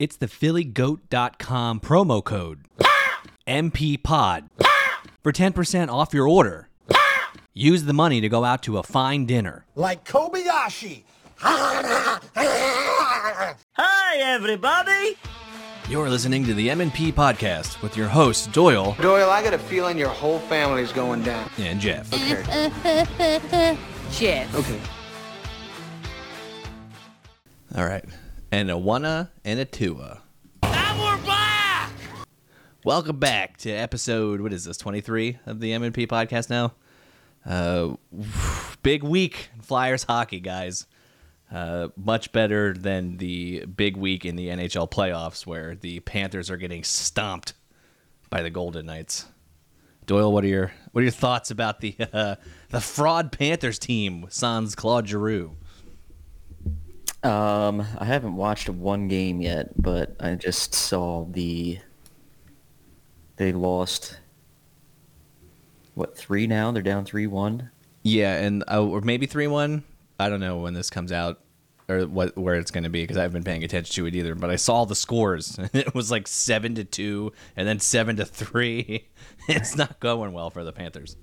It's the phillygoat.com promo code MPPOD for 10% off your order. Use the money to go out to a fine dinner. like Kobayashi. Hi, everybody! You're listening to the M&P podcast with your hosts Doyle Doyle, I got a feeling your whole family's going down. and Jeff. Okay. Jeff. Okay. All right. And a one-a and a two-a. And we're back! Welcome back to episode what is this 23 of the M&P podcast now. Uh big week in Flyers hockey guys. Uh, much better than the big week in the NHL playoffs where the Panthers are getting stomped by the Golden Knights. Doyle, what are your what are your thoughts about the uh, the fraud Panthers team sans Claude Giroux? Um, I haven't watched one game yet, but I just saw the. They lost. What three now? They're down three one. Yeah, and uh, or maybe three one. I don't know when this comes out or what where it's going to be because I haven't been paying attention to it either. But I saw the scores. it was like seven to two, and then seven to three. it's not going well for the Panthers.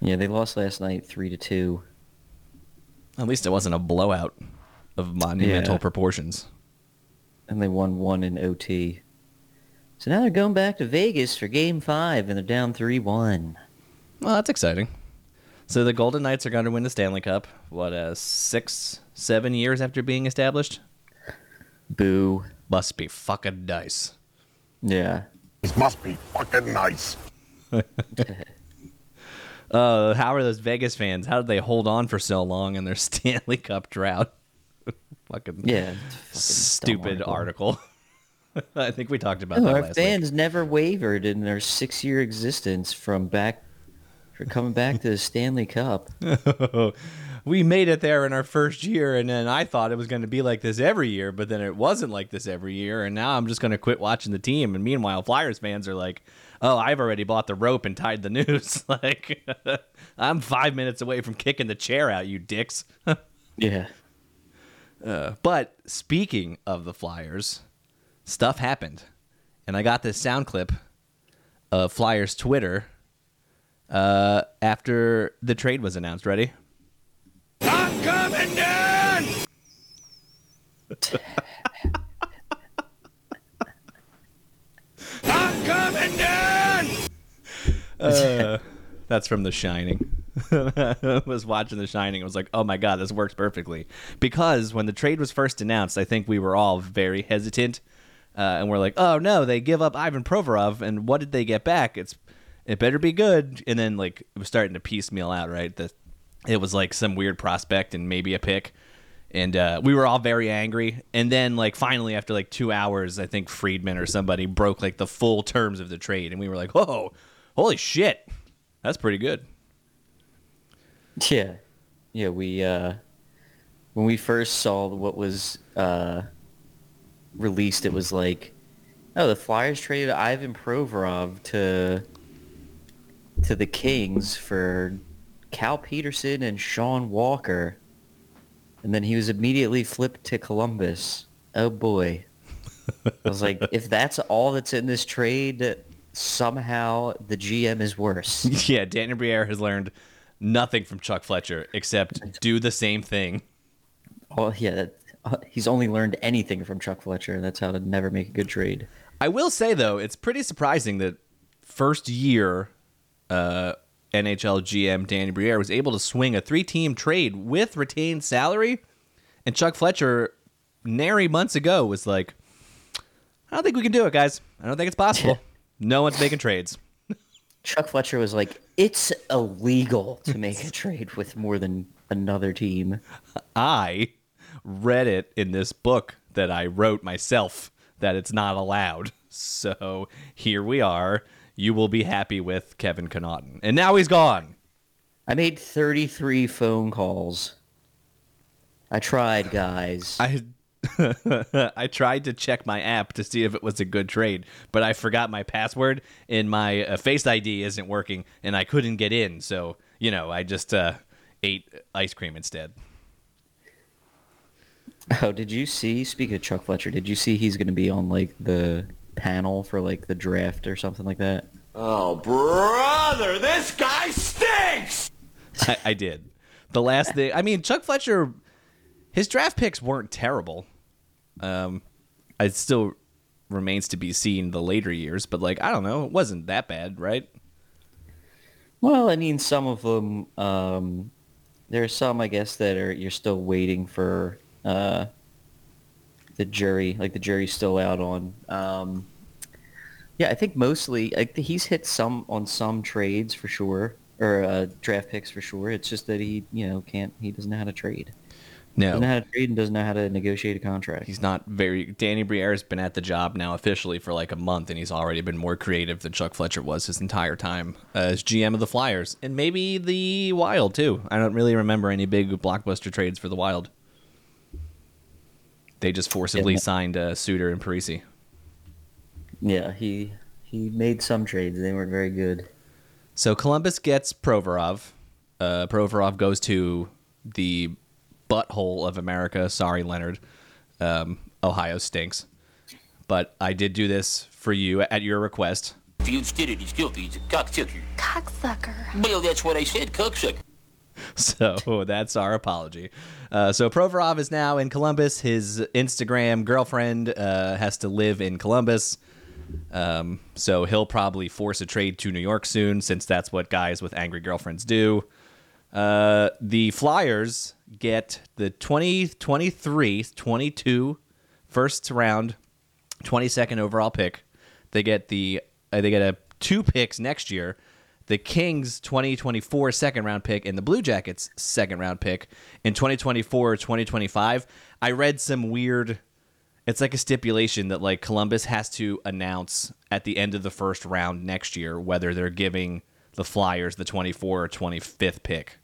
Yeah, they lost last night three to two. At least it wasn't a blowout of monumental Yeah. proportions. and they won one in OT. So now they're going back to Vegas for Game Five, and they're down three one. Well, that's exciting. So the Golden Knights are going to win the Stanley Cup. What, uh, six, seven years after being established? Boo. Must be fucking nice. Yeah. This must be fucking nice. Uh, how are those Vegas fans? How did they hold on for so long in their Stanley Cup drought? fucking Yeah. fucking stupid article. I think we talked about No, that our last fans never wavered in their six-year existence from back for coming back to the Stanley Cup. we made it there in our first year, and then I thought it was going to be like this every year, but then it wasn't like this every year, and now I'm just going to quit watching the team. And meanwhile, Flyers fans are like, "Oh, I've already bought the rope and tied the noose. like, I'm five minutes away from kicking the chair out, you dicks." Yeah. But speaking of the Flyers, stuff happened. And I got this sound clip of Flyers Twitter uh, after the trade was announced. Ready? I'm coming down! Down! That's from The Shining. I was watching The Shining. I was like, oh my God, this works perfectly. Because when the trade was first announced, I think we were all very hesitant. Uh, and we're like, oh no, they give up Ivan Provorov. And what did they get back? It's It better be good. And then, like, it was starting to piecemeal out, right? That it was like some weird prospect and maybe a pick. And uh, we were all very angry. And then, like, finally, after like two hours, I think Friedman or somebody broke like the full terms of the trade. And we were like, whoa, holy shit. That's pretty good. Yeah. Yeah, we uh when we first saw what was uh released it was like oh the Flyers traded Ivan Provorov to to the Kings for Cal Petersen and Sean Walker. And then he was immediately flipped to Columbus. Oh boy. I was like if that's all that's in this trade somehow the GM is worse. yeah, Daniel Briere has learned nothing from Chuck Fletcher except do the same thing. Oh yeah, that, uh, he's only learned anything from Chuck Fletcher, and that's how to never make a good trade. I will say though, it's pretty surprising that first year uh, NHL GM Danny Briere was able to swing a three-team trade with retained salary, and Chuck Fletcher, nary months ago, was like, "I don't think we can do it, guys. I don't think it's possible. no one's making trades." Chuck Fletcher was like, "It's illegal to make a trade with more than another team." I read it in this book that I wrote myself that it's not allowed. So here we are. You will be happy with Kevin Connaughton. And now he's gone. I made 33 phone calls. I tried, guys. I I tried to check my app to see if it was a good trade, but I forgot my password and my uh, Face ID isn't working and I couldn't get in. So, you know, I just uh, ate ice cream instead. Oh, did you see? Speaking of Chuck Fletcher, did you see he's going to be on like the panel for like the draft or something like that? Oh, brother, this guy stinks! I, I did. The last thing, I mean, Chuck Fletcher, his draft picks weren't terrible. Um, it still remains to be seen the later years, but like I don't know, it wasn't that bad, right? Well, I mean, some of them. Um, there are some, I guess, that are you're still waiting for uh, the jury. Like the jury's still out on. Um, yeah, I think mostly think he's hit some on some trades for sure, or uh, draft picks for sure. It's just that he, you know, can't. He doesn't know how to trade. No, Doesn't know how to trade and doesn't know how to negotiate a contract. he's not very. Danny Briere's been at the job now officially for like a month, and he's already been more creative than Chuck Fletcher was his entire time as GM of the Flyers, and maybe the Wild too. I don't really remember any big blockbuster trades for the Wild. They just forcibly Yeah. signed uh, Suter and Parise. Yeah, he he made some trades. They weren't very good. So Columbus gets Provorov. Uh, Provorov goes to the butthole of America. Sorry, Leonard. Um, Ohio stinks. But I did do this for you at your request. Fields did it. He's guilty. He's a cocksucker. Cocksucker. Well, that's what I said, cocksucker. So that's our apology. Uh, so Provorov is now in Columbus. His Instagram girlfriend uh, has to live in Columbus. Um, so he'll probably force a trade to New York soon, since that's what guys with angry girlfriends do. Uh, the Flyers get the 2023 22 first round 22nd overall pick. They get the uh, they get a two picks next year. The Kings 2024 second round pick and the Blue Jackets second round pick in 2024 2025. I read some weird it's like a stipulation that like Columbus has to announce at the end of the first round next year whether they're giving the Flyers the 24 or 25th pick.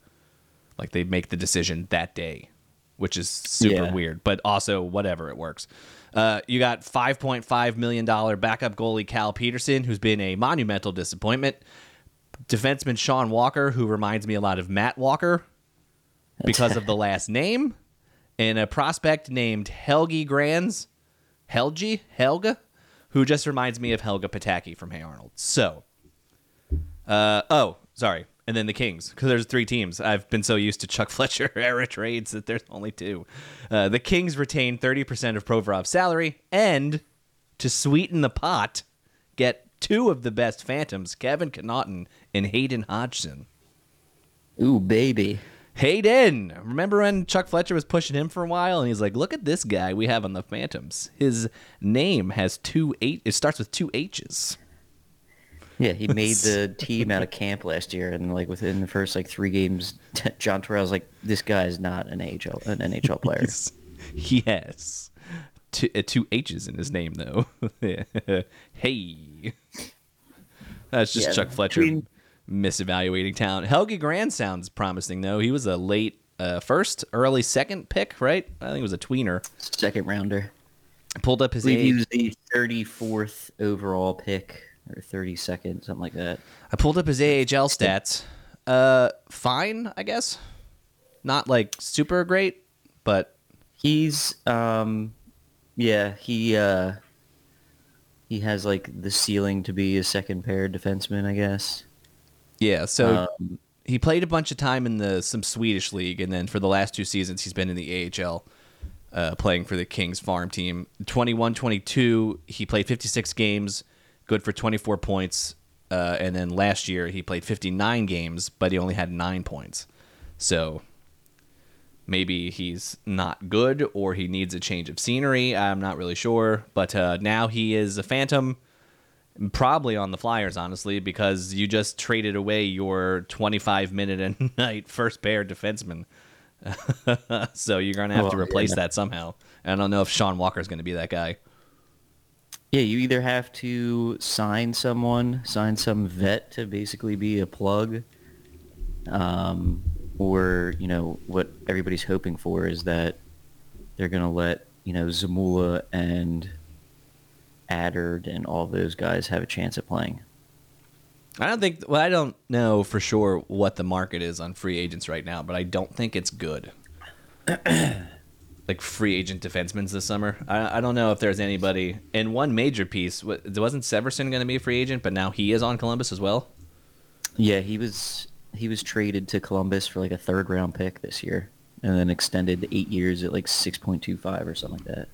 Like they make the decision that day, which is super Yeah. weird, but also whatever it works. Uh, you got 5.5 million dollar backup goalie Cal Petersen, who's been a monumental disappointment. Defenseman Sean Walker, who reminds me a lot of Matt Walker because of the last name, and a prospect named Helgi Grans, Helgi Helga, who just reminds me of Helga Pataki from Hey Arnold. So, uh, oh, sorry. And then the Kings, because there's three teams. I've been so used to Chuck Fletcher era trades that there's only two. Uh, the Kings retain 30% of Provorov's salary and, to sweeten the pot, get two of the best Phantoms, Kevin Connaughton and Hayden Hodgson. Ooh, baby. Hayden, remember when Chuck Fletcher was pushing him for a while, and he's like, "Look at this guy we have on the Phantoms. His name has two eight. It starts with two H's." Yeah, he made the team out of camp last year, and like within the first like three games, John Terrell's like, "This guy is not an NHL an NHL player." yes, two, uh, two H's in his name, though. hey, that's just Yeah, Chuck Fletcher between- misevaluating talent. Helgi Grand sounds promising, though. He was a late uh, first, early second pick, right? I think it was a tweener. Second rounder. Pulled up I his believe he was the thirty fourth overall pick or thirty second, something like that. I pulled up his AHL stats. Uh, fine, I guess. Not like super great, but He's um, yeah, he uh, he has like the ceiling to be a second pair defenseman, I guess. yeah. So Um, he played a bunch of time in the some Swedish league, and then for the last two seasons, he's been in the AHL, uh, playing for the Kings farm team. 21-22, he played 56 games, good for 24 points. Uh, and then last year, he played 59 games, but he only had nine points. So maybe he's not good or he needs a change of scenery. I'm not really sure. But uh, now he is a Phantom, probably on the Flyers, honestly, because you just traded away your 25 minute a night first pair defenseman. so you're going to have to replace yeah. that somehow. And I don't know if Sean Walker's going to be that guy. Yeah, you either have to sign someone, sign some vet to basically be a plug, um, or you know what everybody's hoping for is that they're going to let you know Zamula and Attard and all those guys have a chance at playing. I don't think. Well, I don't know for sure what the market is on free agents right now, but I don't think it's good. like free agent defensemen this summer. I, I don't know if there's anybody. And one major piece wa- wasn't Severson going to be a free agent, but now he is on Columbus as well. Yeah, he was he was traded to Columbus for like a third round pick this year, and then extended eight years at like six point two five or something like that.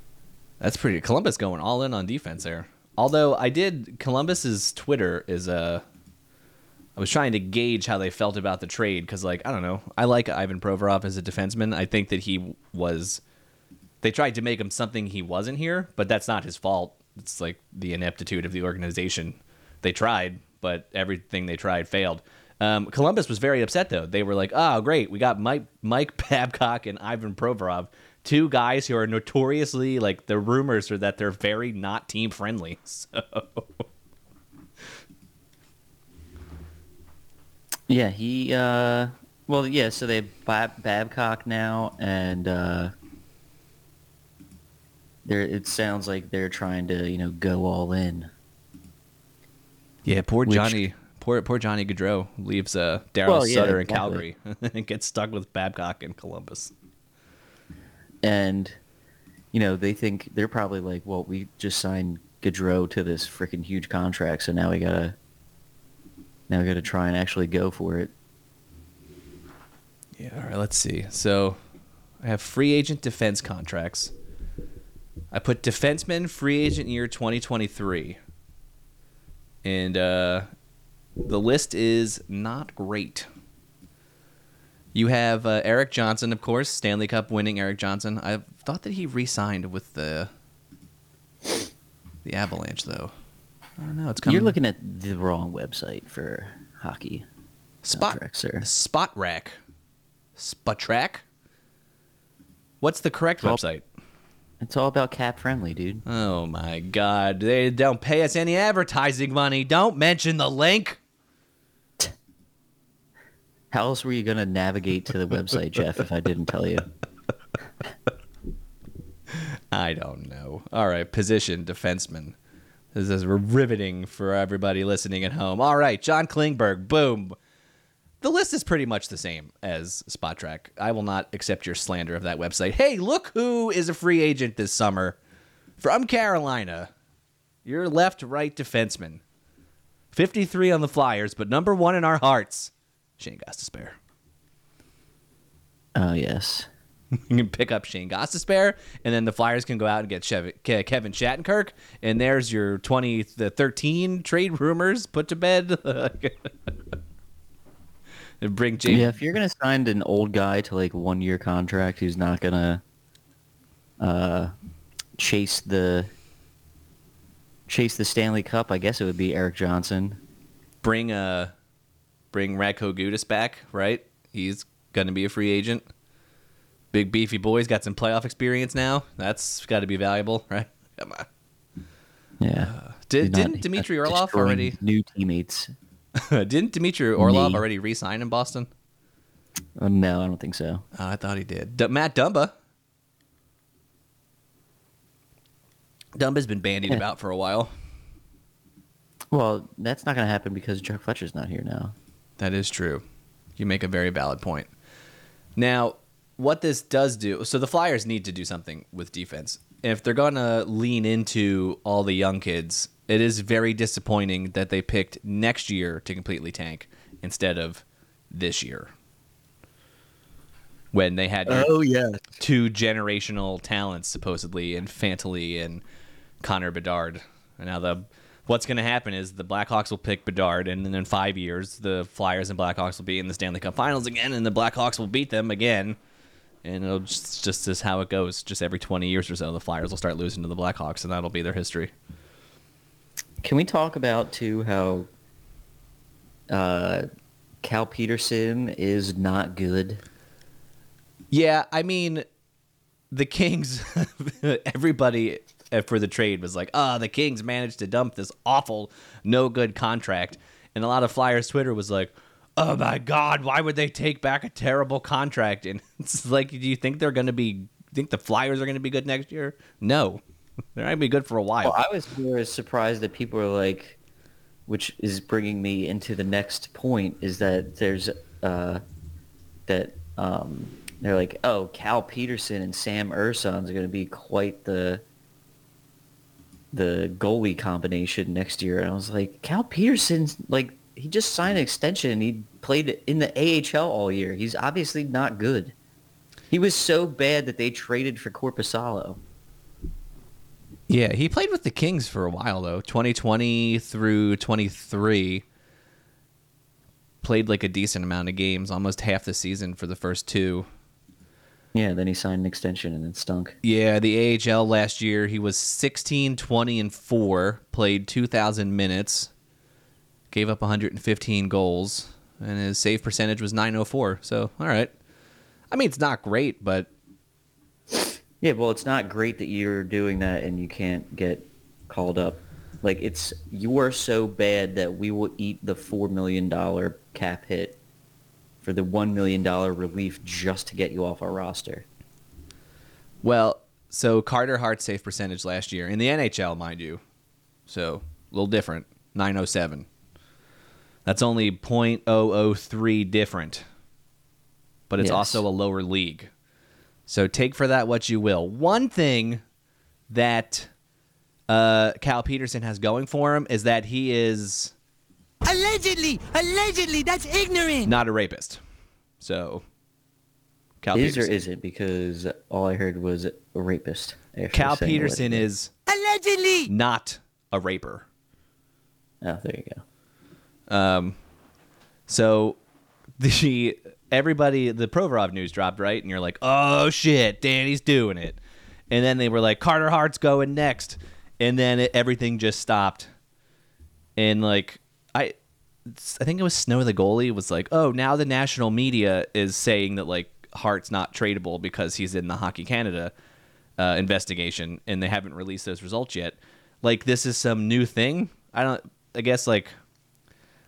That's pretty. Columbus going all in on defense there. Although I did Columbus's Twitter is Uh, I was trying to gauge how they felt about the trade because, like, I don't know. I like Ivan Provorov as a defenseman. I think that he was. They tried to make him something he wasn't here, but that's not his fault. It's like the ineptitude of the organization. They tried, but everything they tried failed. Um, Columbus was very upset though. They were like, "Oh, great, we got Mike Mike Babcock and Ivan Provorov, two guys who are notoriously like the rumors are that they're very not team friendly." So Yeah, he. uh Well, yeah. So they have Bab- Babcock now, and uh they're. It sounds like they're trying to, you know, go all in. Yeah, poor Which- Johnny. Poor poor Johnny Gaudreau leaves uh, Daryl Well, yeah, Sutter in exactly. Calgary and gets stuck with Babcock in Columbus. and you know they think they're probably like, well, we just signed Gaudreau to this freaking huge contract, so now we gotta now we gotta try and actually go for it. Yeah, all right, let's see. So I have free agent defense contracts. I put defenseman free agent year 2023. And uh, the list is not great. You have uh, Erik Johnson, of course, Stanley Cup winning Erik Johnson. I thought that he re-signed with the the Avalanche, though. I don't know. It's coming. You're looking at the wrong website for hockey. Spot contract, sir. Spot Rack. Spot Track. What's the correct Well- website? It's all about CapFriendly, dude. Oh my God! They don't pay us any advertising money. Don't mention the link. How else were you gonna navigate to the website, Jeff, if I didn't tell you? I don't know. All right, position defenseman. This is riveting for everybody listening at home. All right, John Klingberg. Boom. The list is pretty much the same as Spot Track. I will not accept your slander of that website. Hey, look who is a free agent this summer from Carolina. Your left right defenseman. 53 on the Flyers, but number one in our hearts. Shayne Gostisbehere. Oh yes. You can pick up Shayne Gostisbehere, and then the Flyers can go out and get Kevin Shattenkirk, and there's your 20 the 13 trade rumors put to bed. and bring James. Yeah, if you're gonna sign an old guy to like one year contract who's not gonna uh, chase the chase the Stanley Cup, I guess it would be Erik Johnson. bring uh bring Radko Gudas back, right? He's gonna be a free agent. Big beefy boy's got some playoff experience now. That's got to be valuable, right? Come on. Yeah. Uh, did, He's not- didn't Dmitry Orlov already? new teammates? didn't Dmitry Orlov Me. already re-sign in Boston? Oh, no, I don't think so. Oh, I thought he did. D- Matt Dumba. Dumba's been bandied Yeah. about for a while. Well, that's not gonna happen because Chuck Fletcher's not here now. That is true. You make a very valid point. Now, what this does do, so the Flyers need to do something with defense. If they're going to lean into all the young kids, it is very disappointing that they picked next year to completely tank instead of this year. When they had oh yeah. two generational talents supposedly in Fantilli and Connor Bedard. And now the what's going to happen is the Blackhawks will pick Bedard, and then in five years the Flyers and Blackhawks will be in the Stanley Cup Finals again, and the Blackhawks will beat them again. And it'll just just is how it goes. Just every twenty years or so, the Flyers will start losing to the Blackhawks, and that'll be their history. Can we talk about too how uh, Cal Petersen is not good? Yeah, I mean, the Kings, everybody for the trade was like, ah, the Kings managed to dump this awful, no good contract. And a lot of Flyers Twitter was like, oh my God, why would they take back a terrible contract? And it's like, do you think they're going to be, think the Flyers are going to be good next year? No. They're not going to be good for a while. Well, I was more surprised that people are like, which is bringing me into the next point, is that there's uh, that um, they're like, oh, Cal Petersen and Sam Ersson's going to be quite the the goalie combination next year. And I was like, Cal Petersen, like he just signed an extension. He played in the AHL all year. He's obviously not good. He was so bad that they traded for Korpisalo. Yeah, he played with the Kings for a while though. 2020 through 23 played like a decent amount of games, almost half the season for the first two. Yeah, then he signed an extension and it stunk. Yeah, the AHL last year he was 16, 20 and 4, played 2000 minutes, gave up 115 goals, and his save percentage was 904. So, all right. I mean, it's not great, but Yeah, well, it's not great that you're doing that and you can't get called up. Like it's you are so bad that we will eat the four million dollar cap hit for the one million dollar relief just to get you off our roster. Well, so Carter Hart's safe percentage last year in the NHL, mind you, so a little different, 907. That's only .003 different, but it's Yes. also a lower league. So take for that what you will. One thing that uh, Cal Petersen has going for him is that he is Allegedly, allegedly, that's ignorant. not a rapist. So Cal Is or isn't? Because all I heard was a rapist. Cal Petersen allegedly. is Allegedly. not a raper. Oh, there you go. Um, So the everybody the Provorov news dropped right, and you're like, oh shit, Danny's doing it, and then they were like, Carter Hart's going next, and then it, everything just stopped, and like I. I think it was Snow the goalie was like, "Oh, now the national media is saying that like Hart's not tradable because he's in the Hockey Canada uh, investigation, and they haven't released those results yet. Like this is some new thing. I don't. I guess like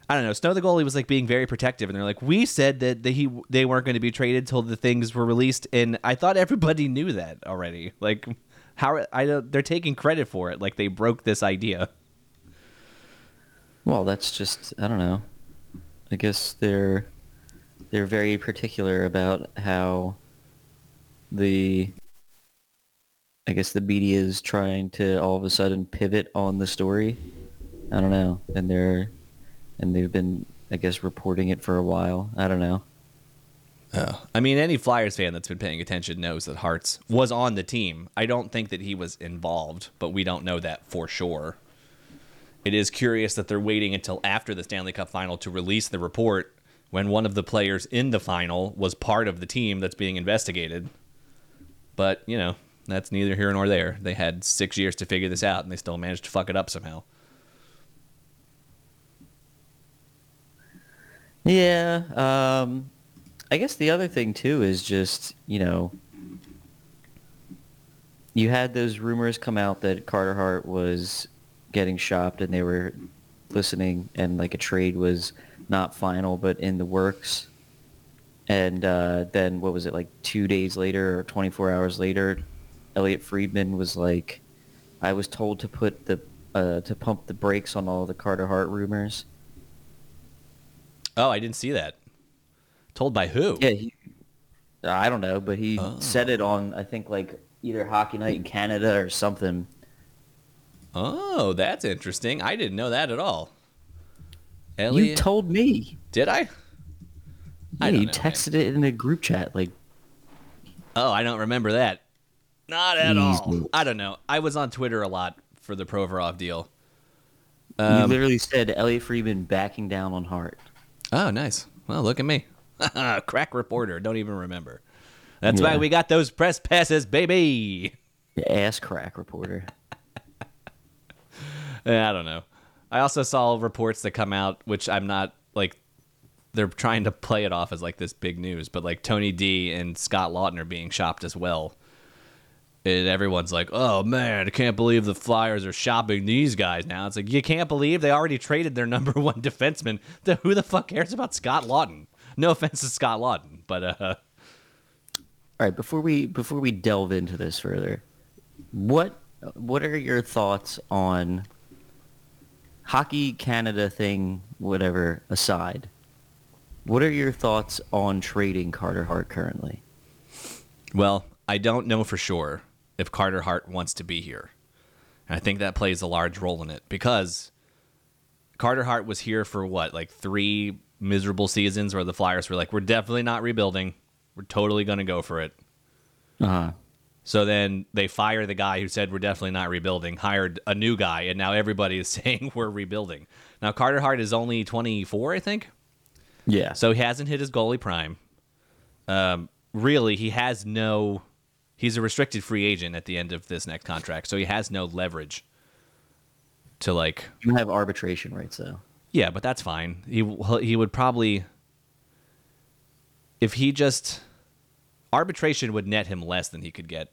I don't know. Snow the goalie was like being very protective, and they're like, "We said that they, he they weren't going to be traded till the things were released," and I thought everybody knew that already. Like, how I don't, they're taking credit for it, like they broke this idea. Well, that's just I don't know. I guess they're they're very particular about how the I guess the media is trying to all of a sudden pivot on the story. I don't know, and they're and they've been I guess reporting it for a while. I don't know. I mean, any Flyers fan that's been paying attention knows that Hartz was on the team. I don't think that he was involved, but we don't know that for sure. It is curious that they're waiting until after the Stanley Cup final to release the report when one of the players in the final was part of the team that's being investigated. But, you know, that's neither here nor there. They had six years to figure this out, and they still managed to fuck it up somehow. Yeah. Um, I guess the other thing too is just you know you had those rumors come out that Carter Hart was getting shopped and they were listening and like a trade was not final but in the works. And uh, then what was it like two days later or 24 hours later, Elliot Friedman was like, I was told to put the uh, to pump the brakes on all the Carter Hart rumors. Oh, I didn't see that. Told by who? Yeah, he, I don't know, but he said it on I think like either Hockey Night in Canada or something. Oh, that's interesting. I didn't know that at all. Elliot, You told me. did I? I Yeah, don't you know, man. texted it in the group chat. Like, Oh, I don't remember that. Not at all. I don't know. I was on Twitter a lot for the Provorov deal. you Um, literally said Elliot Friedman backing down on Hart. Oh, nice. Well, look at me. Crack reporter. Don't even remember. That's why we got those press passes, baby. The ass crack reporter. Eh, I don't know. I also saw reports that come out, which I'm not like. They're trying to play it off as like this big news, but like Tony D and Scott Laughton are being shopped as well. And everyone's like, "Oh man, I can't believe the Flyers are shopping these guys now." It's like you can't believe they already traded their number one defenseman. Who the fuck cares about Scott Laughton? No offense to Scott Laughton, but uh, All right, before we before we delve into this further, what what are your thoughts on Hockey Canada thing, whatever aside? What are your thoughts on trading Carter Hart currently? Well, I don't know for sure if Carter Hart wants to be here. And I think that plays a large role in it because Carter Hart was here for what, like three miserable seasons where the Flyers were like, we're definitely not rebuilding. We're totally going to go for it. Uh huh. So then they fire the guy who said we're definitely not rebuilding, hired a new guy, and now everybody is saying we're rebuilding. Now Carter Hart is only 24, I think. Yeah. So he hasn't hit his goalie prime. Um, really, he has no. He's a restricted free agent at the end of this next contract, so he has no leverage to like. you have arbitration rights though. Yeah, but that's fine. He he would probably if he just arbitration would net him less than he could get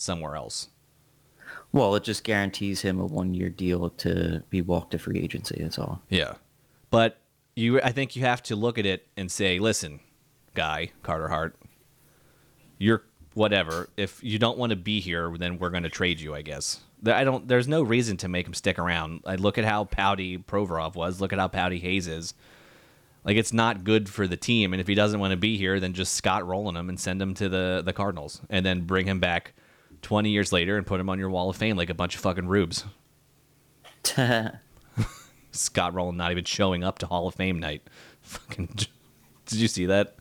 somewhere else. Well, it just guarantees him a one-year deal to be walked to free agency. That's all. Yeah. But you I think you have to look at it and say, "Listen, guy, Carter Hart, you're whatever. If you don't want to be here, then we're going to trade you, I guess." I don't there's no reason to make him stick around. I look at how pouty Provorov was, look at how pouty Hayes is. Like it's not good for the team and if he doesn't want to be here, then just Scott Rolen him and send him to the the Cardinals and then bring him back 20 years later and put him on your wall of fame like a bunch of fucking rubes. Scott Rolen not even showing up to Hall of Fame night. Fucking, did you see that?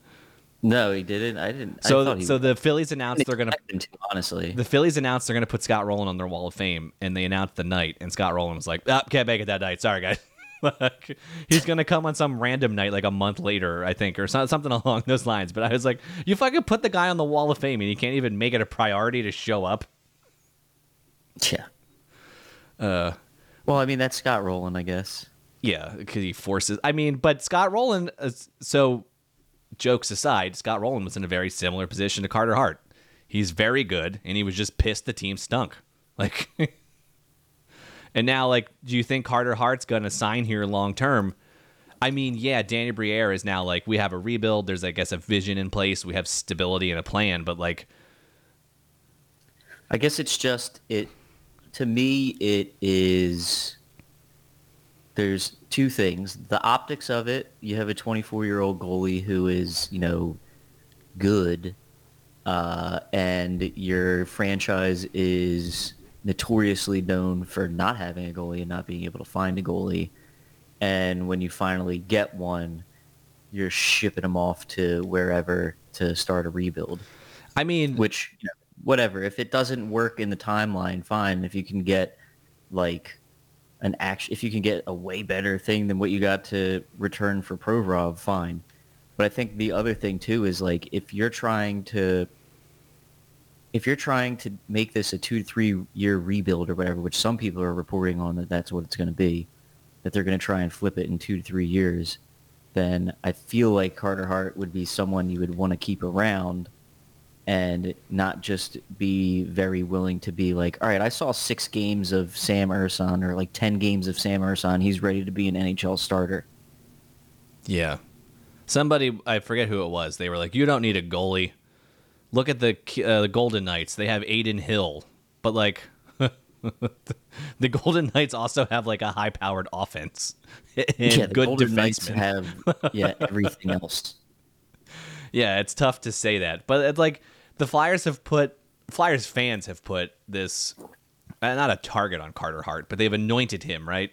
no, he didn't. I didn't. I So, he so the Phillies announced they're gonna. to, honestly. The Phillies announced they're gonna put Scott Rolen on their Wall of Fame, and they announced the night, and Scott Rowland was like, ah, "Can't make it that night. Sorry, guys." Like, He's gonna come on some random night, like a month later, I think, or something along those lines. But I was like, "You fucking put the guy on the Wall of Fame, and you can't even make it a priority to show up." yeah. Uh. Well, I mean that's Scott Rolen, I guess. Yeah, because he forces. I mean, but Scott Rolen. Uh, so, jokes aside, Scott Rolen was in a very similar position to Carter Hart. He's very good, and he was just pissed the team stunk. Like, and now, like, do you think Carter Hart's going to sign here long term? I mean, yeah, Danny Briere is now like we have a rebuild. There's, I guess, a vision in place. We have stability and a plan. But like, I guess it's just it. To me, it is. There's two things: the optics of it. You have a 24 year old goalie who is, you know, good, uh, and your franchise is notoriously known for not having a goalie and not being able to find a goalie. And when you finally get one, you're shipping them off to wherever to start a rebuild. I mean, which you know, whatever. If it doesn't work in the timeline fine. If you can get like an action if you can get a way better thing than what you got to return for Provorov fine. But I think the other thing too is like if you're trying to if you're trying to make this a two to three year rebuild or whatever which some people are reporting on that that's what it's going to be that they're going to try and flip it in two to three years then I feel like Carter Hart would be someone you would want to keep around and not just be very willing to be like, all right, I saw six games of Sam Ersson or like 10 games of Sam Ersson. He's ready to be an NHL starter. Yeah. Somebody, I forget who it was. They were like, "You don't need a goalie. Look at the uh, the Golden Knights. They have Adin Hill, but like, the Golden Knights also have like a high powered offense and yeah, the good Golden Knights have yeah everything else. yeah, it's tough to say that, but it's like the Flyers have put Flyers fans have put this uh, not a target on Carter Hart, but they've anointed him right,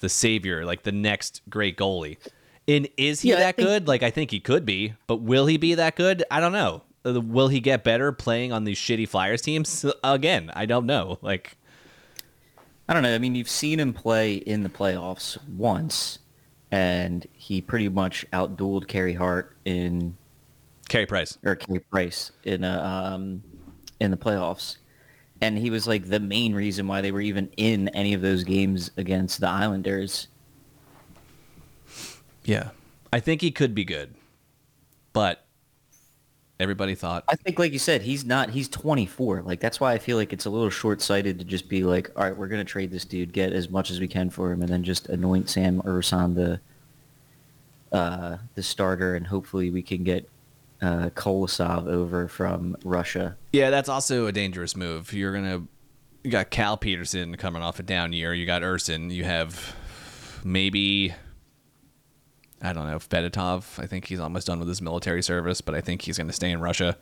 the savior, like the next great goalie. And is he Yeah, that think- good? Like I think he could be, but will he be that good? I don't know. Uh, Will he get better playing on these shitty Flyers teams? Again, I don't know. Like I don't know. I mean, you've seen him play in the playoffs once, and he pretty much outdueled Kerry Hart in Carey Price. or Carey Price in a, um, in the playoffs, and he was like the main reason why they were even in any of those games against the Islanders. Yeah, I think he could be good, but everybody thought I think, like you said, he's not. He's 24. Like that's why I feel like it's a little short-sighted to just be like, all right, we're gonna trade this dude, get as much as we can for him, and then just anoint Sam Ersson the uh, the starter, and hopefully we can get uh, Kolosov over from Russia. Yeah, that's also a dangerous move. You're gonna you got Cal Petersen coming off a down year. You got Ersson. You have maybe I don't know Fedotov. I think he's almost done with his military service, but I think he's gonna stay in Russia.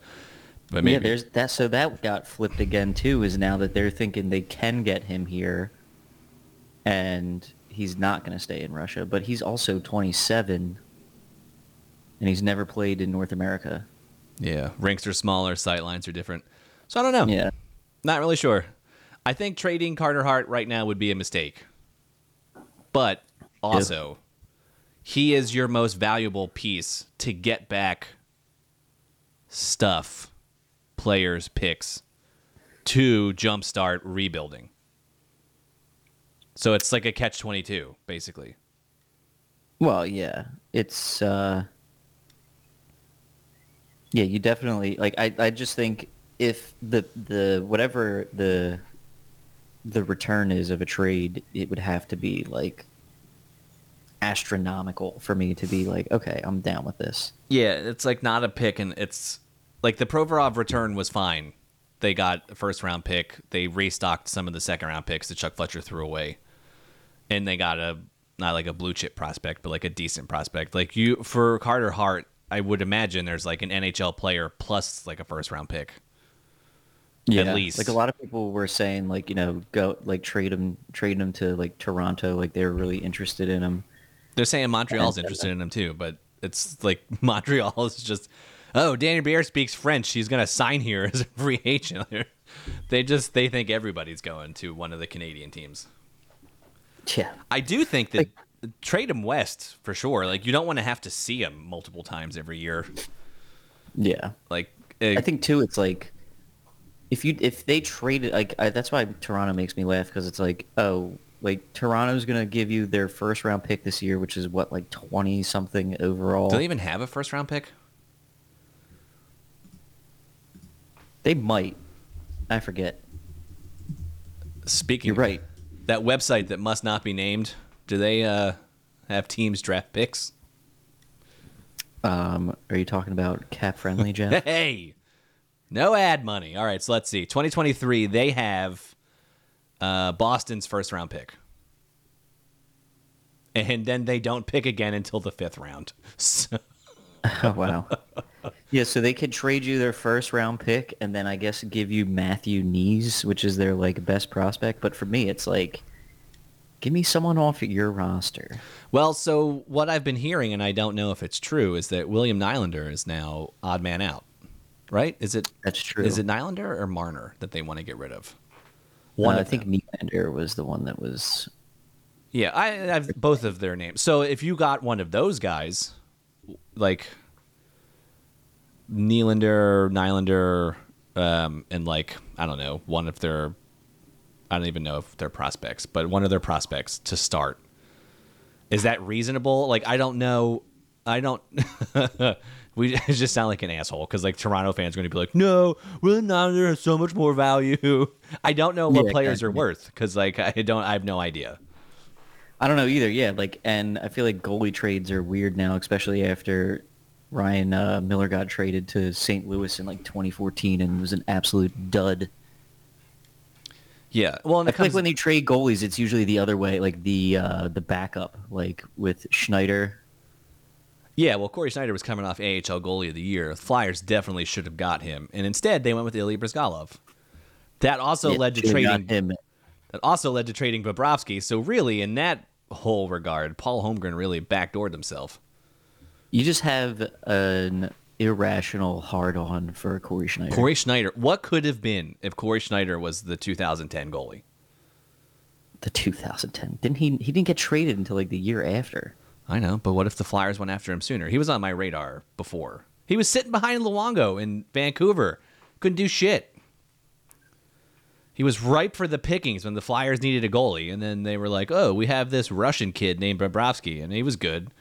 But maybe Yeah, there's that. So that got flipped again too. Is now that they're thinking they can get him here, and he's not going to stay in Russia. But he's also 27, and he's never played in North America. yeah, rinks are smaller, sight lines are different. So I don't know. Yeah, Not really sure. I think trading Carter Hart right now would be a mistake. But also, he is your most valuable piece to get back stuff, players, picks to jumpstart rebuilding. So it's like a catch 22, basically. Well, yeah, it's uh yeah, you definitely like I I just think if the the whatever the the return is of a trade, it would have to be like astronomical for me to be like, okay, I'm down with this. Yeah, it's like not a pick, and it's like the Provorov return was fine. They got a first round pick. They restocked some of the second round picks that Chuck Fletcher threw away, and they got a not like a blue chip prospect, but like a decent prospect. Like you for Carter Hart, I would imagine there's like an NHL player plus like a first round pick. Yeah, at least. like a lot of people were saying, like you know, go like trade him, trade him to like Toronto, like they were really interested in him. They're saying Montreal's interested in him too, but it's like Montreal is just, oh, Danny Briere speaks French. He's gonna sign here as a free agent. they just they think everybody's going to one of the Canadian teams. Yeah, I do think that trade him west for sure. Like you don't want to have to see him multiple times every year. yeah. Like eh, I think too, it's like if you if they traded like I, that's why Toronto makes me laugh because it's like oh like Toronto's gonna give you their first round pick this year, which is what like twenty something overall. do they even have a first round pick? They might. I forget. Speaking, You're right. That website that must not be named. Do they uh, have teams draft picks? Um, are you talking about CapFriendly, Jeff? Hey, no ad money. All right, so let's see. 2023, they have uh, Boston's first round pick. And then they don't pick again until the fifth round. So, oh wow. Yeah, so they could trade you their first round pick and then I guess give you Matthew Knies, which is their like best prospect. But for me, it's like, give me someone off your roster. well, so what I've been hearing, and I don't know if it's true, is that William Nylander is now odd man out. Right? Is it? That's true. Is it Nylander or Marner that they want to get rid of? One, One I think them. Nylander was the one that was. Yeah, I I've both of their names. So if you got one of those guys, like Nylander, Nylander, um, and like I don't know, one of their, I don't even know if they're prospects, but one of their prospects to start. Is that reasonable? Like I don't know. I don't. we just sound like an asshole because like Toronto fans are going to be like, no, William Nylander has so much more value. I don't know what Yeah, players are worth because like I don't. I have no idea. I don't know either. Yeah, like, and I feel like goalie trades are weird now, especially after Ryan uh, Miller got traded to St. Louis in like 2014 and was an absolute dud. Yeah. Well, and I feel like when they trade goalies, it's usually the other way, like the uh, the backup, like with Schneider. Yeah. Well, Corey Schneider was coming off AHL goalie of the year. Flyers definitely should have got him, and instead they went with Ilya Bryzgalov. That also Yeah, led to trading. him. That also led to trading Bobrovsky. So really, in that whole regard, Paul Holmgren really backdoored himself. You just have an irrational hard on for Corey Schneider. Corey Schneider. What could have been if Corey Schneider was the 2010 goalie? the 2010 didn't he? He didn't get traded until like the year after. I know, but what if the Flyers went after him sooner? He was on my radar before. He was sitting behind Luongo in Vancouver. Couldn't do shit. He was ripe for the pickings when the Flyers needed a goalie, and then they were like, "Oh, we have this Russian kid named Bobrovsky, and he was good."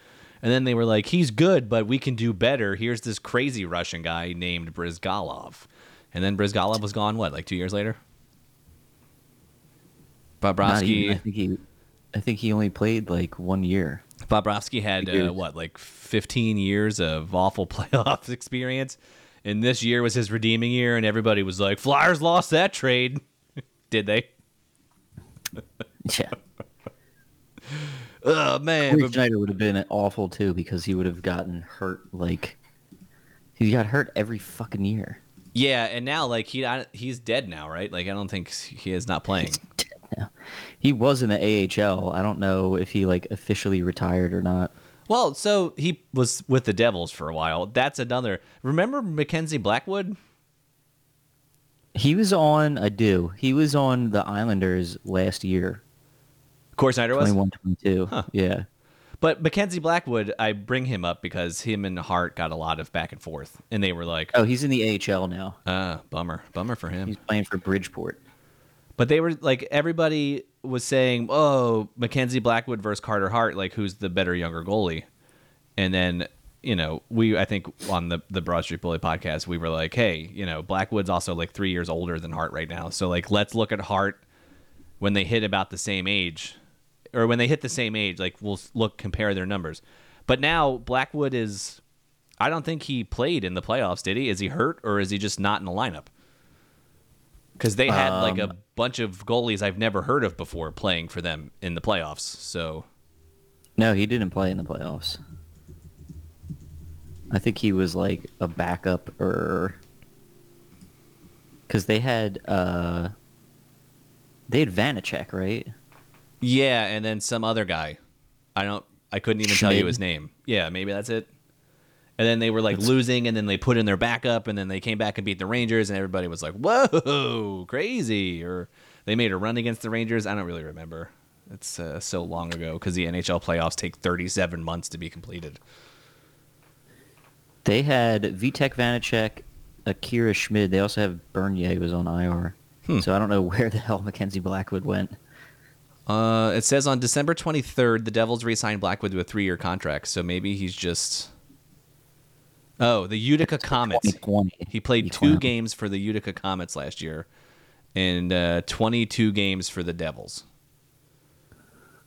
And then they were like, "He's good, but we can do better. Here's this crazy Russian guy named Bryzgalov." And then Bryzgalov was gone. What, like two years later? Not even, I think he, I think he only played like one year. Bobrovsky had uh, what, like 15 years of awful playoff experience, and this year was his redeeming year, and everybody was like, "Flyers lost that trade." Did they? Yeah. Oh man, Corey but- Schneider would have been awful too because he would have gotten hurt like he got hurt every fucking year. Yeah, and now like he I, he's dead now, right? Like I don't think he is not playing. He was in the AHL. I don't know if he like officially retired or not. Well, so he was with the Devils for a while. That's another. Remember Mackenzie Blackwood? He was on. I do. He was on the Islanders last year, Corey Schneider was. 21 22. Yeah. But Mackenzie Blackwood, I bring him up because him and Hart got a lot of back and forth, and they were like, Oh, he's in the AHL now. "Ah, bummer, bummer for him." He's playing for Bridgeport. But they were like, everybody was saying, "Oh, Mackenzie Blackwood versus Carter Hart, like who's the better younger goalie?" And then you know, we I think on the the Broad Street Bully podcast, we were like, "Hey, you know, Blackwood's also like three years older than Hart right now, so like let's look at Hart when they hit about the same age." Or when they hit the same age, like we'll look compare their numbers. But now Blackwood is I don't think he played in the playoffs, did he? Is he hurt or is he just not in the lineup? Because they had like a bunch of goalies I've never heard of before playing for them in the playoffs. So No, he didn't play in the playoffs. I think he was like a backup or because they had uh they had Vanecek, right? yeah, and then some other guy. I don't. I couldn't even tell you his name. Yeah, maybe that's it. And then they were like losing, and then they put in their backup, and then they came back and beat the Rangers, and everybody was like, "Whoa, crazy!" Or they made a run against the Rangers. I don't really remember. It's uh, so long ago because the NHL playoffs take 37 months to be completed. They had Vitek Vanecek, Akira Schmid. They also have Bernier was on IR. Hmm. So I don't know where the hell Mackenzie Blackwood went. Uh, it says on December 23rd, the Devils re-signed Blackwood to a three-year contract. So maybe he's just. Oh, the Utica Comets. He played two games for the Utica Comets last year, and uh, 22 games for the Devils.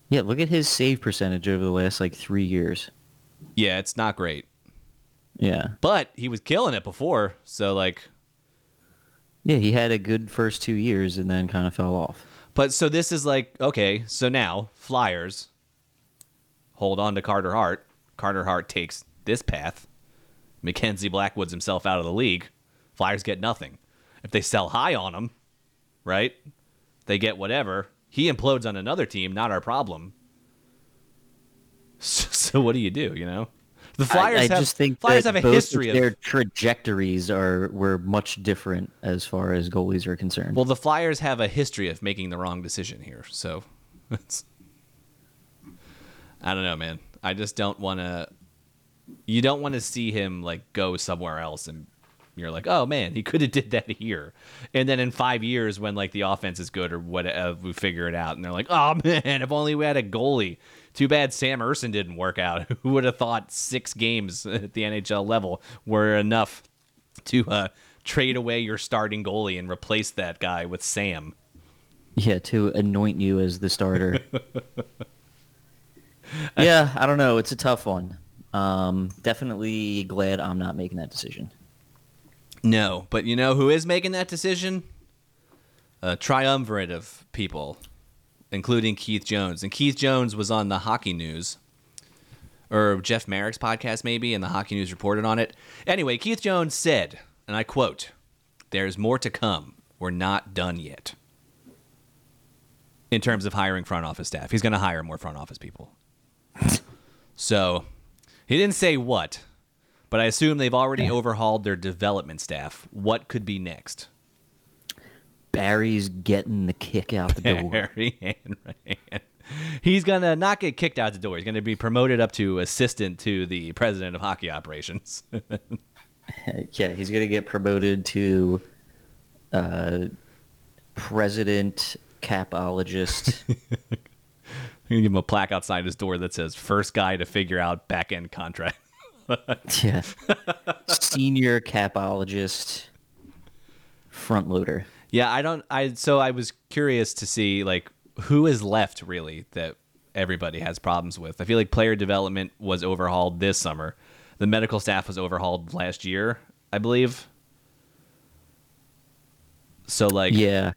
Yeah, look at his save percentage over the last like three years. Yeah, it's not great, Yeah. but he was killing it before. So like, Yeah, he had a good first two years and then kind of fell off. but so this is like okay. So now Flyers hold on to Carter Hart. Carter Hart takes this path. Mackenzie Blackwoods himself out of the league. Flyers get nothing. If they sell high on him, right? They get whatever. He implodes on another team, not our problem. So, so what do you do? You know, the Flyers I, I have just think Flyers have a history of of their trajectories are were much different as far as goalies are concerned. Well, the Flyers have a history of making the wrong decision here, so it's. I don't know, man. I just don't want to. You don't want to see him like go somewhere else, and you're like, oh man, he could have did that here, and then in five years, when like the offense is good or whatever, we figure it out, and they're like, oh man, if only we had a goalie. Too bad Sam Ersson didn't work out. Who would have thought six games at the NHL level were enough to uh, trade away your starting goalie and replace that guy with Sam. yeah, to anoint you as the starter. yeah, I don't know. It's a tough one. Um, definitely glad I'm not making that decision. No, but you know who is making that decision? A triumvirate of people, including Keith Jones. And Keith Jones was on the Hockey News, or Jeff Marek's podcast, maybe, and the Hockey News reported on it. Anyway, Keith Jones said, and I quote, There's more to come. We're not done yet. In terms of hiring front office staff, he's going to hire more front office people. so he didn't say what, but I assume they've already overhauled their development staff. What could be next? Barry's getting the kick out the door. Hanrahan. He's gonna not get kicked out the door. He's gonna be promoted up to assistant to the president of hockey operations. yeah, he's gonna get promoted to uh, president capologist. Gonna give him a plaque outside his door that says "First guy to figure out back end contract." yeah, senior capologist, front loader. Yeah, I don't. I so I was curious to see like who is left really that everybody has problems with. I feel like player development was overhauled this summer. The medical staff was overhauled last year, I believe. So like, Yeah,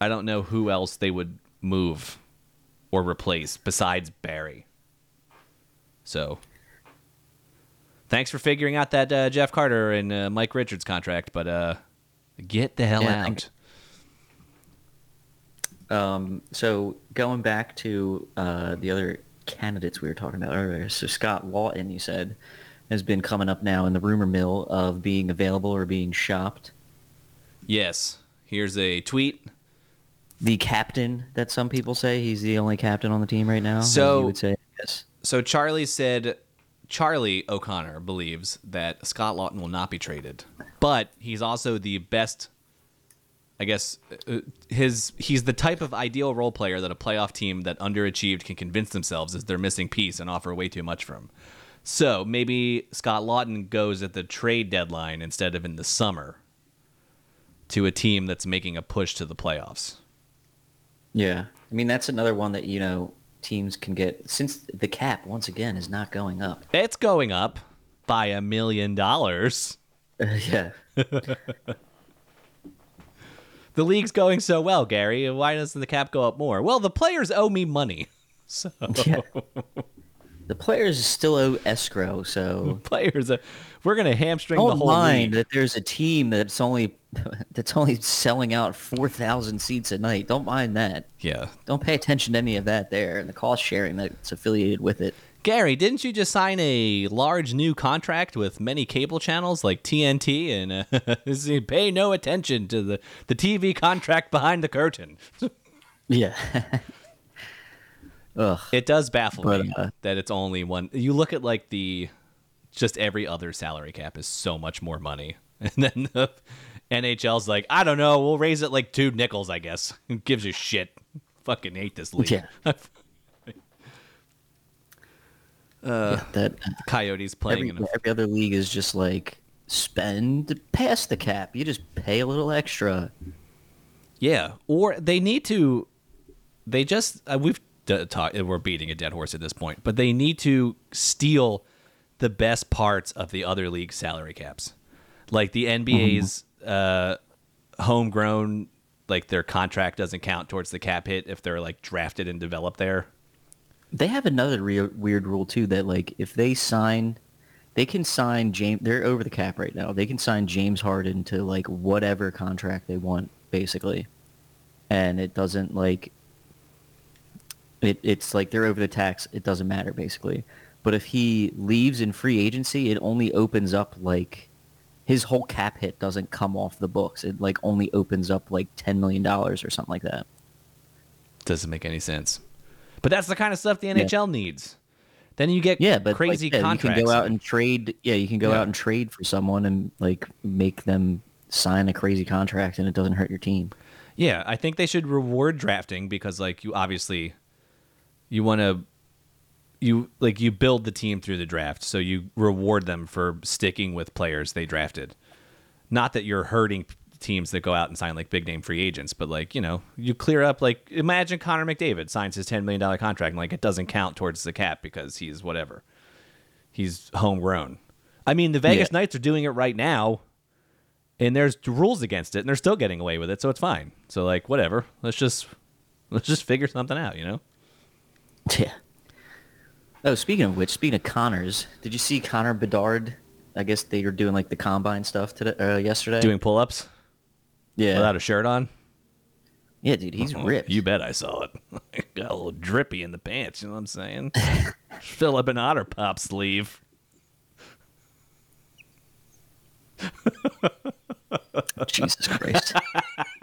I don't know who else they would move or replace besides Barry. So Thanks for figuring out that uh, Jeff Carter and uh, Mike Richards contract, but uh, get the hell Yeah, out. Um, so going back to uh, the other candidates we were talking about earlier, so Scott Laughton, you said, has been coming up now in the rumor mill of being available or being shopped. Yes. Here's a tweet. The captain that some people say he's the only captain on the team right now. So- you would say yes. So Charlie said Charlie O'Connor believes that Scott Laughton will not be traded, but he's also the best. I guess uh, his he's the type of ideal role player that a playoff team that underachieved can convince themselves is their missing piece and offer way too much from. So maybe Scott Laughton goes at the trade deadline instead of in the summer to a team that's making a push to the playoffs. Yeah, I mean that's another one that you know teams can get since the cap once again is not going up. It's going up by a million dollars. yeah, The league's going so well, Gary. Why doesn't the cap go up more? Well, the players owe me money. So yeah. the players still owe escrow, so players, uh, we're gonna hamstring the don't whole mind league. that there's a team that's only that's only selling out four thousand seats a night. Don't mind that. Yeah, Don't pay attention to any of that there and the cost sharing that's affiliated with it. Gary, didn't you just sign a large new contract with many cable channels like TNT and uh, pay no attention to the the TV contract behind the curtain? Yeah. Ugh. It does baffle But, me uh, that it's only one. You look at like the just every other salary cap is so much more money, and then the NHL's like, I don't know, we'll raise it like two nickels, I guess. Who gives a shit? Fucking hate this league. Yeah. Uh, yeah, that uh, Coyotes playing every, in a every other league is just like spend past the cap. You just pay a little extra. Yeah, or they need to. They just uh, we've d- talked. Uh, we're beating a dead horse at this point, but they need to steal the best parts of the other league salary caps, like the NBA's mm-hmm. Uh, homegrown. Like their contract doesn't count towards the cap hit if they're like drafted and developed there. They have another re- weird rule too that like if they sign, they can sign James. They're over the cap right now. They can sign James Harden to like whatever contract they want, basically, and it doesn't like. It, it's like they're over the tax. It doesn't matter basically. But if he leaves in free agency, it only opens up like his whole cap hit doesn't come off the books. It like only opens up like ten million dollars or something like that. Doesn't make any sense. But that's the kind of stuff the NHL needs. Then you get Yeah, but crazy like, yeah, you contracts. can go out and trade. Yeah, you can go Yeah. out and trade for someone and like make them sign a crazy contract, and it doesn't hurt your team. Yeah, I think they should reward drafting because like you obviously you want to you like you build the team through the draft, so you reward them for sticking with players they drafted. Not that you're hurting teams that go out and sign like big name free agents, but like, you know, you clear up like imagine Connor McDavid signs his 10 million dollar contract and like it doesn't count towards the cap because he's whatever. He's homegrown. I mean, the Vegas Yeah. Knights are doing it right now and there's rules against it and they're still getting away with it so it's fine so like whatever let's just let's just figure something out you know Yeah. Oh, speaking of which, speaking of Connors, did you see Connor Bedard? I guess they were doing like the combine stuff today, uh, yesterday. doing pull-ups? Yeah, without a shirt on? Yeah, dude, he's ripped. you bet i saw it. Got a little drippy in the pants you know what i'm saying? Fill up an otter pop sleeve. Jesus Christ.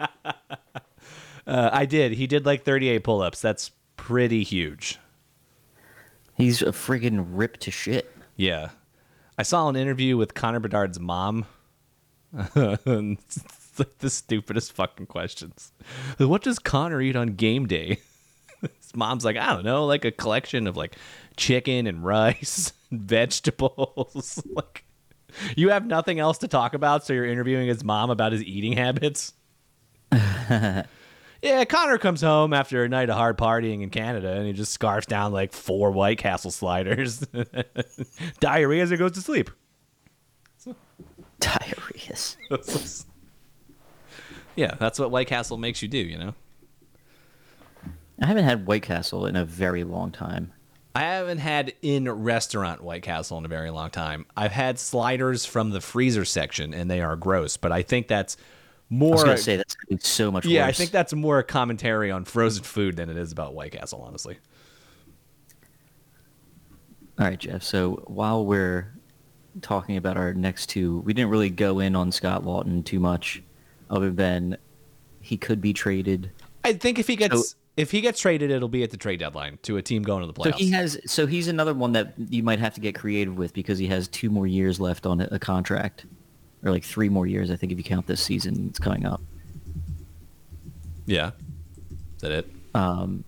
uh, i did. He did like 38 pull-ups. That's pretty huge he's a friggin' ripped to shit. yeah. I saw an interview with connor bedard's mom. It's like the stupidest fucking questions. What does connor eat on game day? His mom's like i don't know like a collection of like chicken and rice and vegetables. Like you have nothing else to talk about so you're interviewing his mom about his eating habits yeah connor comes home after a night of hard partying in canada and he just scarfs down like four white castle sliders diarrhea as he goes to sleep Diarrheas. yeah that's what white castle makes you do you know I haven't had White Castle in a very long time. I have haven't had in restaurant White Castle in a very long time. I've had sliders from the freezer section, and they are gross. But I think that's I more. was gonna say that's so much worse. yeah, I think that's more a commentary on frozen food than it is about White Castle, honestly. All right, Jeff. So while we're talking about our next two, we didn't really go in on Scott Laughton too much, other than he could be traded. I think if he gets So- if he gets traded, it'll be at the trade deadline to a team going to the playoffs. So he has. So he's another one that you might have to get creative with because he has two more years left on a contract, or like three more years, I think, if you count this season. It's coming up. yeah, is that it? Um,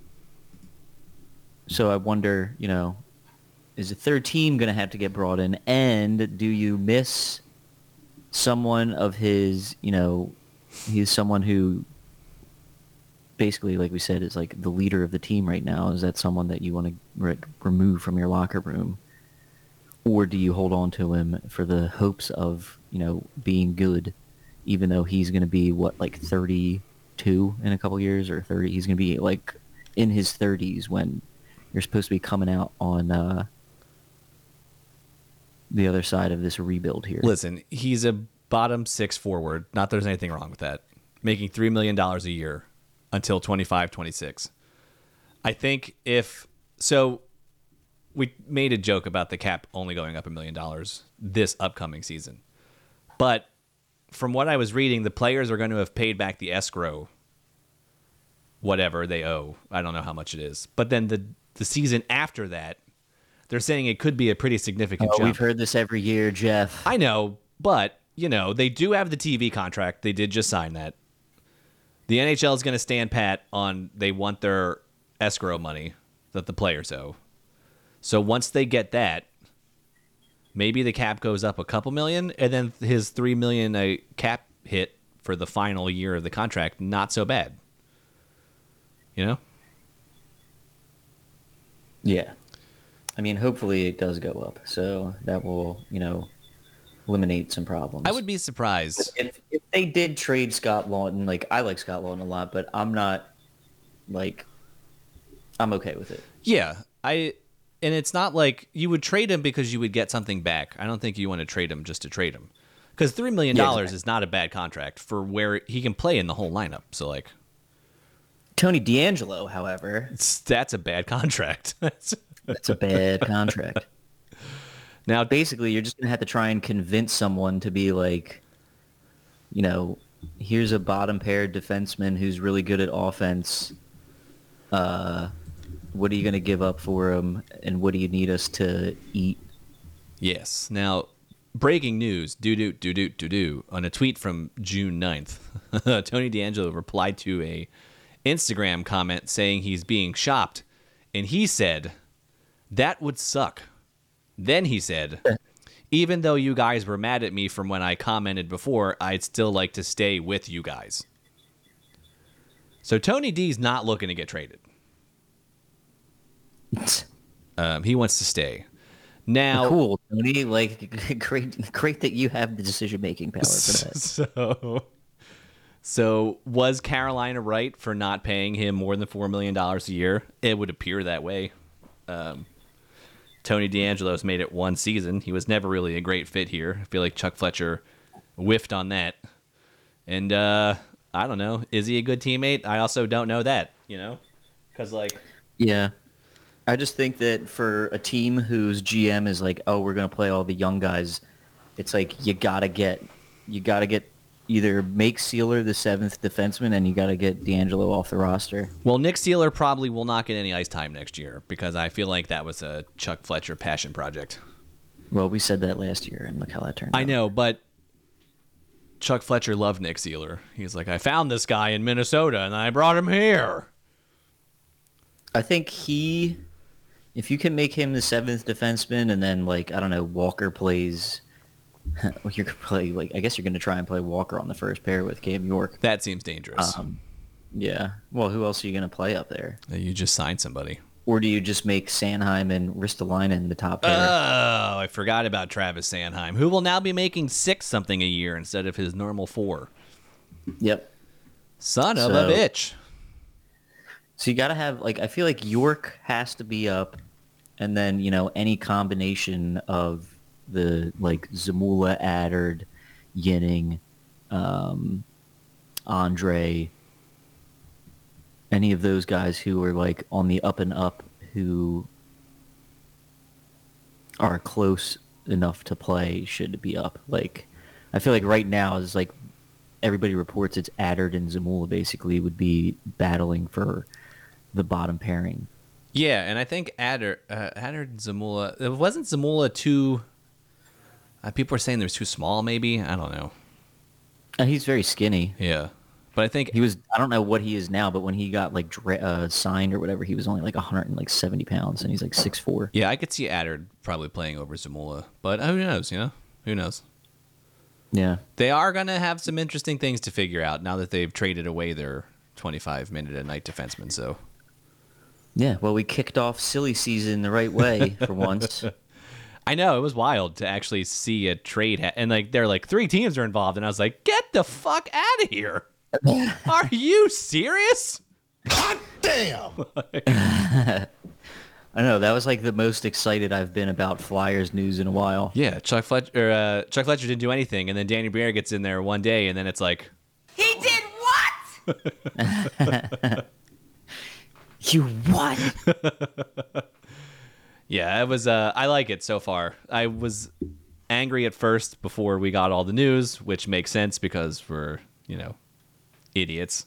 So I wonder, you know, is a third team going to have to get brought in, and do you miss someone of his? You know, he's someone who basically, like we said, is like the leader of the team right now. Is that someone that you want to re- remove from your locker room, or do you hold on to him for the hopes of you know being good, even though he's going to be what like thirty two in a couple years or thirty? He's going to be like in his thirties when you're supposed to be coming out on uh, the other side of this rebuild here. Listen, he's a bottom six forward. Not there's anything wrong with that. Making $3 million a year until 25, 26. I think if so, we made a joke about the cap only going up a million dollars this upcoming season. But from what I was reading, the players are going to have paid back the escrow, whatever they owe. I don't know how much it is. But then the, the season after that, they're saying it could be a pretty significant Oh, jump. we've heard this every year, Jeff. I know, but you know they do have the TV contract. They did just sign that. The NHL is going to stand pat on they want their escrow money that the players owe. So once they get that, maybe the cap goes up a couple million, and then his three million a cap hit for the final year of the contract not so bad. You know, Yeah. I mean, hopefully it does go up, so that will, you know, eliminate some problems. I would be surprised. if if they did trade Scott Laughton, like I like Scott Laughton a lot, but I'm not like I'm okay with it. Yeah, I and it's not like you would trade him because you would get something back. I don't think you want to trade him just to trade him. Because three million dollars Yeah. is not a bad contract for where he can play in the whole lineup. So like, Tony DeAngelo, however, that's a bad contract. That's- that's a bad contract. now, Basically, you're just gonna have to try and convince someone to be like, you know, here's a bottom pair defenseman who's really good at offense. Uh, what are you gonna give up for him, and what do you need us to eat? yes. Now, breaking news: doo doo doo doo doo doo. On a tweet from June 9th, Tony DeAngelo replied to a Instagram comment saying he's being shopped, and he said, "That would suck." Then he said, even though you guys were mad at me from when I commented before, I'd still like to stay with you guys. So Tony D's not looking to get traded. Um, he wants to stay. Now, cool, Tony. Like, great, great that you have the decision making power for that. so, so was Carolina right for not paying him more than four million dollars a year? It would appear that way. Um, Tony DeAngelo's made it one season. He was never really a great fit here. I feel like Chuck Fletcher whiffed on that. And uh, I don't know. Is he a good teammate? I also don't know that. You know, because like Yeah. I just think that for a team whose GM is like, oh, we're going to play all the young guys, it's like you got to get, you got to get either make Seeler the seventh defenseman and you got to get DeAngelo off the roster. Well, Nick Seeler probably will not get any ice time next year because I feel like that was a Chuck Fletcher passion project. Well, we said that last year and look how that turned I out. know, but Chuck Fletcher loved Nick Seeler. He's like, I found this guy in Minnesota and I brought him here. I think he, if you can make him the seventh defenseman and then like, I don't know, Walker plays, well, you're play, like, I guess you're going to try and play Walker on the first pair with Cam York. That seems dangerous. Um, yeah. Well, who else are you going to play up there? you just signed somebody. Or do you just make Sanheim and Ristolainen the top pair? Oh, I forgot about Travis Sanheim, who will now be making six something a year instead of his normal four. yep. Son of So- a bitch. So you got to have like I feel like York has to be up, and then you know any combination of the like Zamula, Attard, Ginning, um, Andrae, any of those guys who are like on the up and up who are close enough to play should be up. Like, I feel like right now is like everybody reports it's Attard and Zamula basically would be battling for the bottom pairing. Yeah, and I think Attard, uh, Attard and Zamula. It wasn't Zamula too. Uh, people were saying they was too small. Maybe I don't know. And he's very skinny. Yeah, but I think He was I don't know what he is now, but when he got like dra- uh, signed or whatever, he was only like 170 pounds, and he's like six four. yeah, I could see Attard probably playing over Zamula, but who knows? You know, who knows? Yeah. They are gonna have some interesting things to figure out now that they've traded away their 25 minute a night defenseman. So Yeah, well, we kicked off silly season the right way for once. I know it was wild to actually see a trade, ha- and like they're like three teams are involved, and I was like, get the fuck out of here! Are you serious? God damn! I know that was like the most excited I've been about Flyers news in a while. Yeah, Chuck Fletcher. Uh, Chuck Fletcher didn't do anything, and then Danny Briere gets in there one day, and then it's like, He did what? You what? yeah, it was. Uh, I like it so far. I was angry at first before we got all the news, which makes sense because we're you know idiots.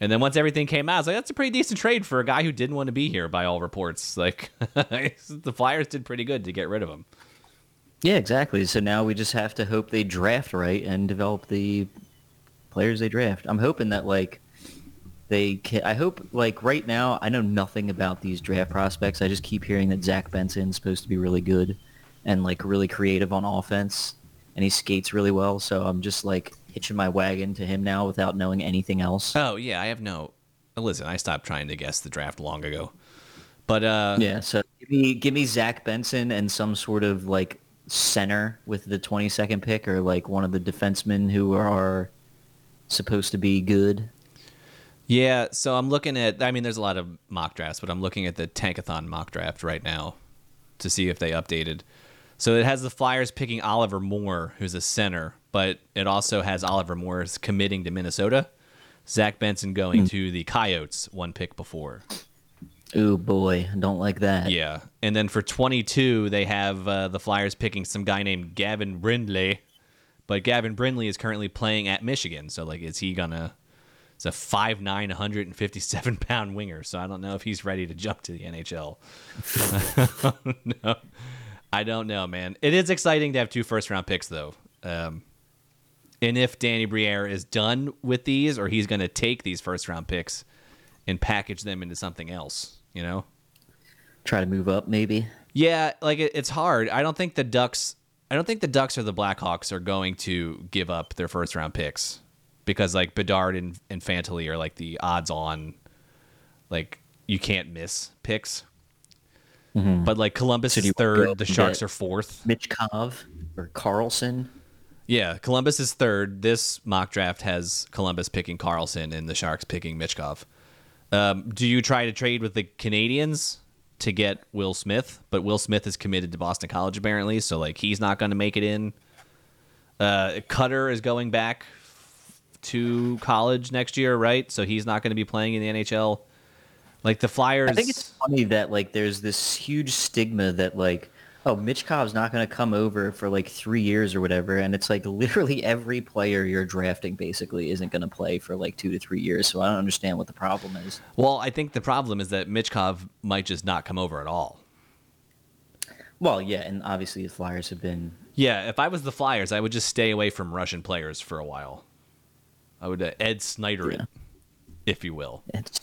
And then once everything came out, I was like, that's a pretty decent trade for a guy who didn't want to be here by all reports. Like the Flyers did pretty good to get rid of him. yeah, exactly. So now we just have to hope they draft right and develop the players they draft. I'm hoping that like they can, I hope like right now I know nothing about these draft prospects. I just keep hearing that Zach Benson's supposed to be really good and like really creative on offense and he skates really well. So I'm just like hitching my wagon to him now without knowing anything else. Oh yeah, I have no. Listen, I stopped trying to guess the draft long ago. But uh, Yeah, so give me give me Zach Benson and some sort of like center with the 22nd pick or like one of the defensemen who are supposed to be good. Yeah, so I'm looking at. I mean, there's a lot of mock drafts, but I'm looking at the Tankathon mock draft right now to see if they updated. So it has the Flyers picking Oliver Moore, who's a center, but it also has Oliver Moore's committing to Minnesota. Zach Benson going to the Coyotes, one pick before. Ooh boy, don't like that. Yeah, and then for 22, they have uh, the Flyers picking some guy named Gavin Brindley, but Gavin Brindley is currently playing at Michigan. So like, is he gonna? It's a 5'9", 157 pound winger. So I don't know if he's ready to jump to the NHL. no, I don't know, man. It is exciting to have two first round picks though. Um, and if Danny Briere is done with these, or he's going to take these first round picks and package them into something else, you know? Try to move up maybe. Yeah, like it, it's hard. I don't think the Ducks. I don't think the Ducks or the Blackhawks are going to give up their first round picks because like Bedard and, and Fantilli are like the odds on, like you can't miss picks. But like Columbus So is you wanna go third, the Sharks are fourth. Michkov or Carlsson. Yeah, Columbus is third. This mock draft has Columbus picking Carlsson and the Sharks picking Michkov. Um, do you try to trade with the Canadiens to get Will Smith? But Will Smith is committed to Boston College apparently, so like he's not going to make it in. Uh, Cutter is going back to college next year, right? So he's not going to be playing in the NHL. Like the Flyers, I think it's funny that like there's this huge stigma that like oh Michkov's not going to come over for like three years or whatever, and it's like literally every player you're drafting basically isn't going to play for like two to three years. So I don't understand what the problem is. well, I think the problem is that Mitch Michkov might just not come over at all. Well, yeah, and obviously the Flyers have been Yeah, if I was the Flyers, I would just stay away from Russian players for a while. I would uh, Ed Snider it, if you will. it's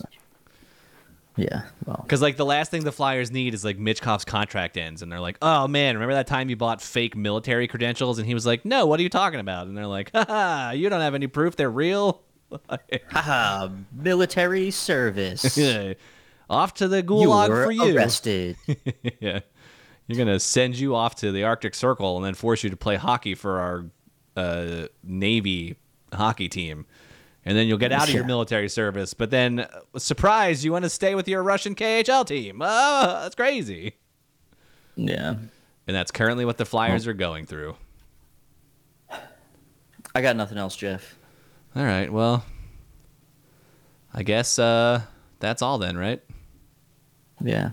yeah, well, Because like the last thing the Flyers need is like Michkov's contract ends, and they're like, "Oh man, remember that time you bought fake military credentials?" And he was like, "No, what are you talking about?" And they're like, "Haha, you don't have any proof they're real." haha, military service. off to the you gulag were for you. arrested. yeah, you're gonna send you off to the Arctic Circle and then force you to play hockey for our uh, Navy hockey team, and then you'll get out of your military service. But then, uh, surprise, you want to stay with your Russian KHL team? Oh, that's crazy. Yeah. And that's currently what the Flyers are going through. I got nothing else, Jeff. All right. Well, I guess uh, that's all then, right? Yeah.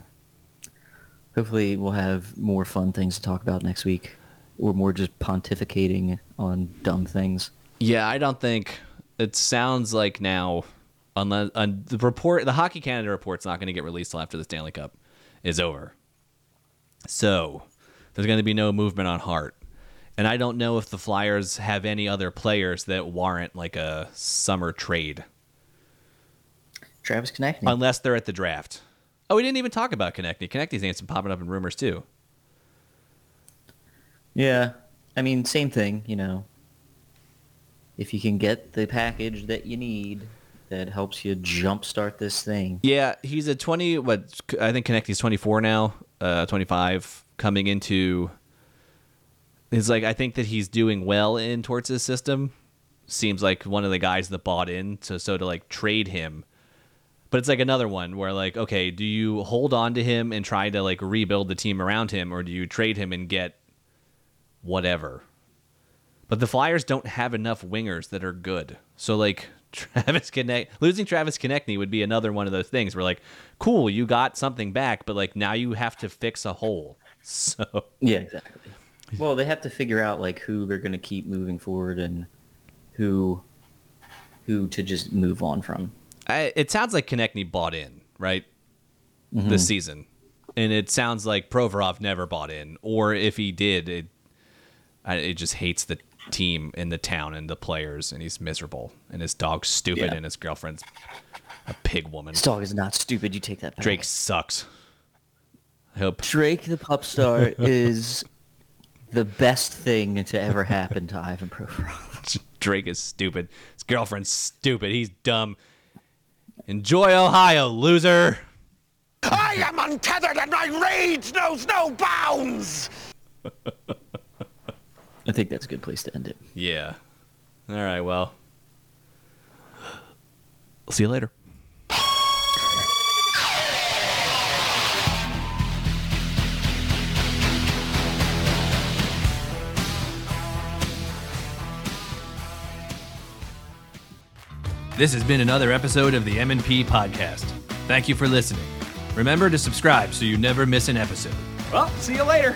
Hopefully, we'll have more fun things to talk about next week, or more just pontificating on dumb things. Yeah, I don't think it sounds like now, unless uh, the report, the Hockey Canada report's not going to get released till after the Stanley Cup is over. So there's going to be no movement on Hart, and I don't know if the Flyers have any other players that warrant like a summer trade, Travis Konecny. unless they're at the draft. Oh, we didn't even talk about Konecny. Konecny's name's been popping up in rumors too. yeah. I mean, same thing, you know. If you can get the package that you need that helps you jumpstart this thing. Yeah, he's a 20 what I think Konecny's 24 now, uh 25 coming into It's like I think that he's doing well in his system. Seems like one of the guys that bought in so so to like trade him. But it's like another one where like okay, do you hold on to him and try to like rebuild the team around him or do you trade him and get whatever? But the Flyers don't have enough wingers that are good. So like Travis Konecny, losing Travis Konecny would be another one of those things where like, cool, you got something back, but like now you have to fix a hole. So Yeah, exactly. Well, they have to figure out like who they're going to keep moving forward and who who to just move on from. I, it sounds like Konecny bought in, right? Mm-hmm. This season. And it sounds like Provorov never bought in, or if he did, it I, it just hates the team in the town and the players, and he's miserable, and his dog's stupid, Yeah. and his girlfriend's a pig woman. His dog is not stupid. You take that back. Drake sucks. I hope Drake the pop star is the best thing to ever happen to Ivan Provorov. Drake is stupid. His girlfriend's stupid. He's dumb. Enjoy Ohio, loser. I am untethered and my rage knows no bounds! I think that's a good place to end it. Yeah. All right, well. See you later. This has been another episode of the M&P podcast. Thank you for listening. Remember to subscribe so you never miss an episode. Well, see you later.